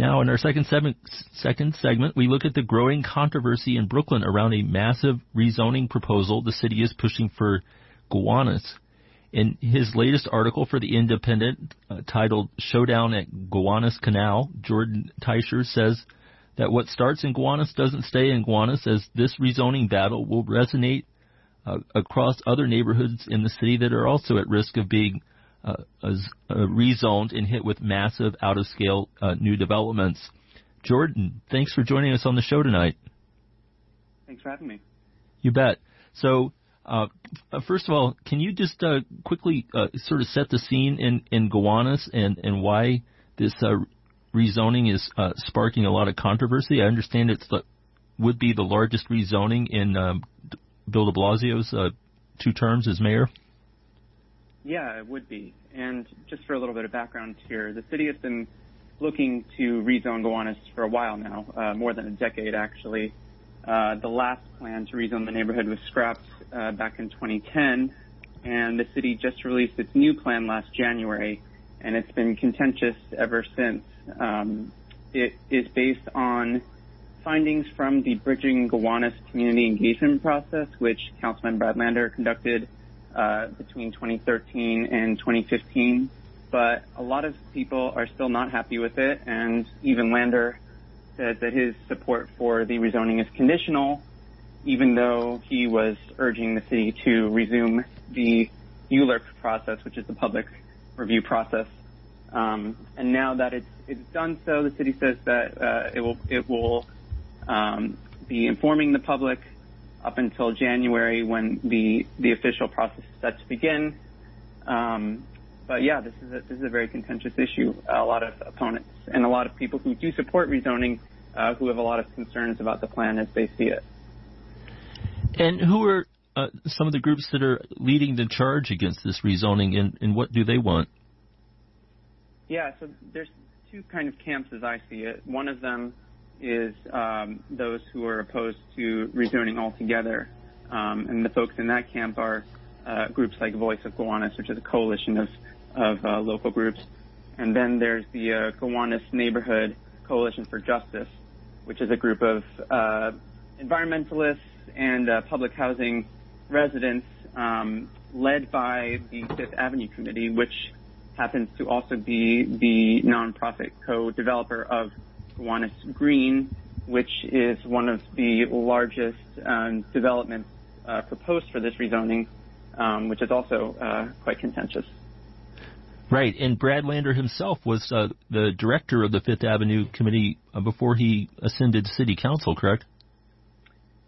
Now, in our second segment, second segment, we look at the growing controversy in Brooklyn around a massive rezoning proposal the city is pushing for Gowanus. In his latest article for The Indypendent, uh, titled Showdown at Gowanus Canal, Jordan Teicher says that what starts in Gowanus doesn't stay in Gowanus, as this rezoning battle will resonate uh, across other neighborhoods in the city that are also at risk of being uh, uh, rezoned and hit with massive out of scale uh, new developments. Jordan, thanks for joining us on the show tonight. Thanks for having me. You bet. So, uh, first of all, can you just uh, quickly uh, sort of set the scene in, in Gowanus and, and why this rezoning is sparking a lot of controversy? I understand it's the, would be the largest rezoning in um, Bill de Blasio's two terms as mayor. Yeah, it would be. And just for a little bit of background here, the city has been looking to rezone Gowanus for a while now, uh, more than a decade actually. Uh, the last plan to rezone the neighborhood was scrapped uh, back in 2010, and the city just released its new plan last January, and it's been contentious ever since. Um, it is based on findings from the Bridging Gowanus community engagement process, which Councilman Brad Lander conducted uh, between 2013 and 2015. But a lot of people are still not happy with it, and even Lander said that his support for the rezoning is conditional, even though he was urging the city to resume the ULURP process, which is the public review process. Um, and now that it's it's done so, the city says that uh, it will it will um, be informing the public up until January when the the official process is set to begin. Um, but yeah, this is a, this is a very contentious issue. A lot of opponents and a lot of people who do support rezoning uh, who have a lot of concerns about the plan as they see it. And who are uh, some of the groups that are leading the charge against this rezoning, and, and what do they want? Yeah, so there's two kind of camps as I see it. One of them is um, those who are opposed to rezoning altogether. Um, and the folks in that camp are uh, groups like Voice of Gowanus, which is a coalition of, of uh, local groups. And then there's the uh, Gowanus Neighborhood Coalition for Justice, which is a group of uh, environmentalists and uh, public housing residents um, led by the Fifth Avenue Committee, which happens to also be the nonprofit co-developer of Gowanus Green, which is one of the largest um, developments uh, proposed for this rezoning, um, which is also uh, quite contentious. Right, and Brad Lander himself was uh, the director of the Fifth Avenue Committee uh, before he ascended city council, correct?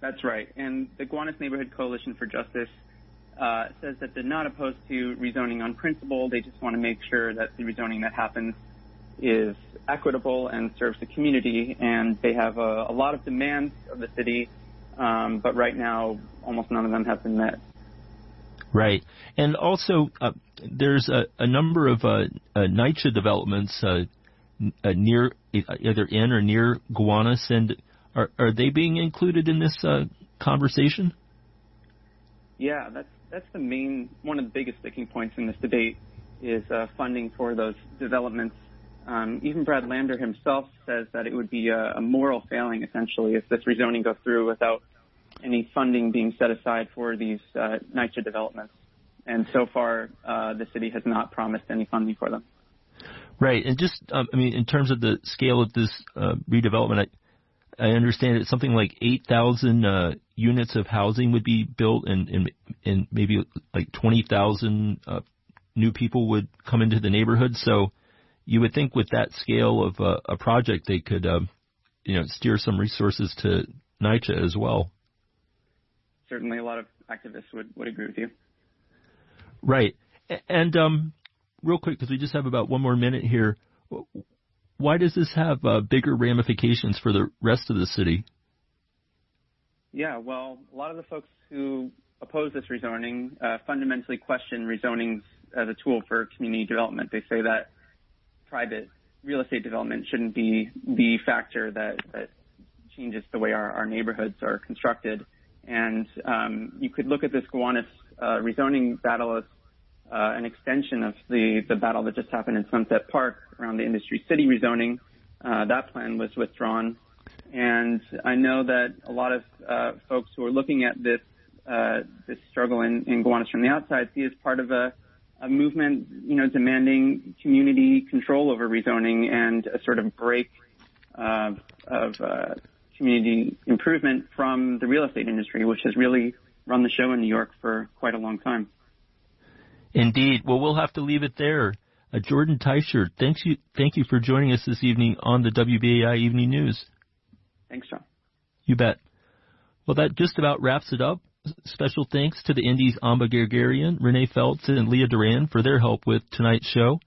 That's right, and the Gowanus Neighborhood Coalition for Justice uh, says that they're not opposed to rezoning on principle. They just want to make sure that the rezoning that happens is equitable and serves the community. And they have a, a lot of demands of the city, um, but right now almost none of them have been met. Right, and also uh, there's a, a, number of uh, uh, NYCHA developments uh, uh, near either in or near Gowanus, and are, are they being included in this uh, conversation? Yeah, that's that's the main one of the biggest sticking points in this debate is funding for those developments um, even Brad Lander himself says that it would be a, a moral failing, essentially, if this rezoning goes through without any funding being set aside for these uh, NYCHA developments. And so far, uh, the city has not promised any funding for them. Right, and just um, I mean, in terms of the scale of this uh, redevelopment, I, I understand that something like 8,000 uh, units of housing would be built, and and, and maybe like 20,000 uh, new people would come into the neighborhood. So you would think with that scale of uh, a project, they could, um, you know, steer some resources to NYCHA as well. Certainly, a lot of activists would, would agree with you. Right, and um, real quick, because we just have about one more minute here, why does this have uh, bigger ramifications for the rest of the city? Yeah, well, a lot of the folks who oppose this rezoning uh, fundamentally question rezoning as a tool for community development. They say that private real estate development shouldn't be the factor that, that changes the way our, our neighborhoods are constructed. And um, you could look at this Gowanus uh, rezoning battle as uh, an extension of the, the battle that just happened in Sunset Park around the Industry City rezoning. uh, that plan was withdrawn. And I know that a lot of uh, folks who are looking at this uh, this struggle in, in Gowanus from the outside see as part of a, a movement, you know, demanding community control over rezoning and a sort of break of, of uh, community improvement from the real estate industry, which has really run the show in New York for quite a long time. Indeed. Well, we'll have to leave it there. Uh, Jordan Teicher, thanks you, thank you for joining us this evening on the WBAI Evening News. Thanks, John. You bet. Well, that just about wraps it up. Special thanks to the Indy's Amba Guerguerian, Renee Feltz, and Leah Duran for their help with tonight's show.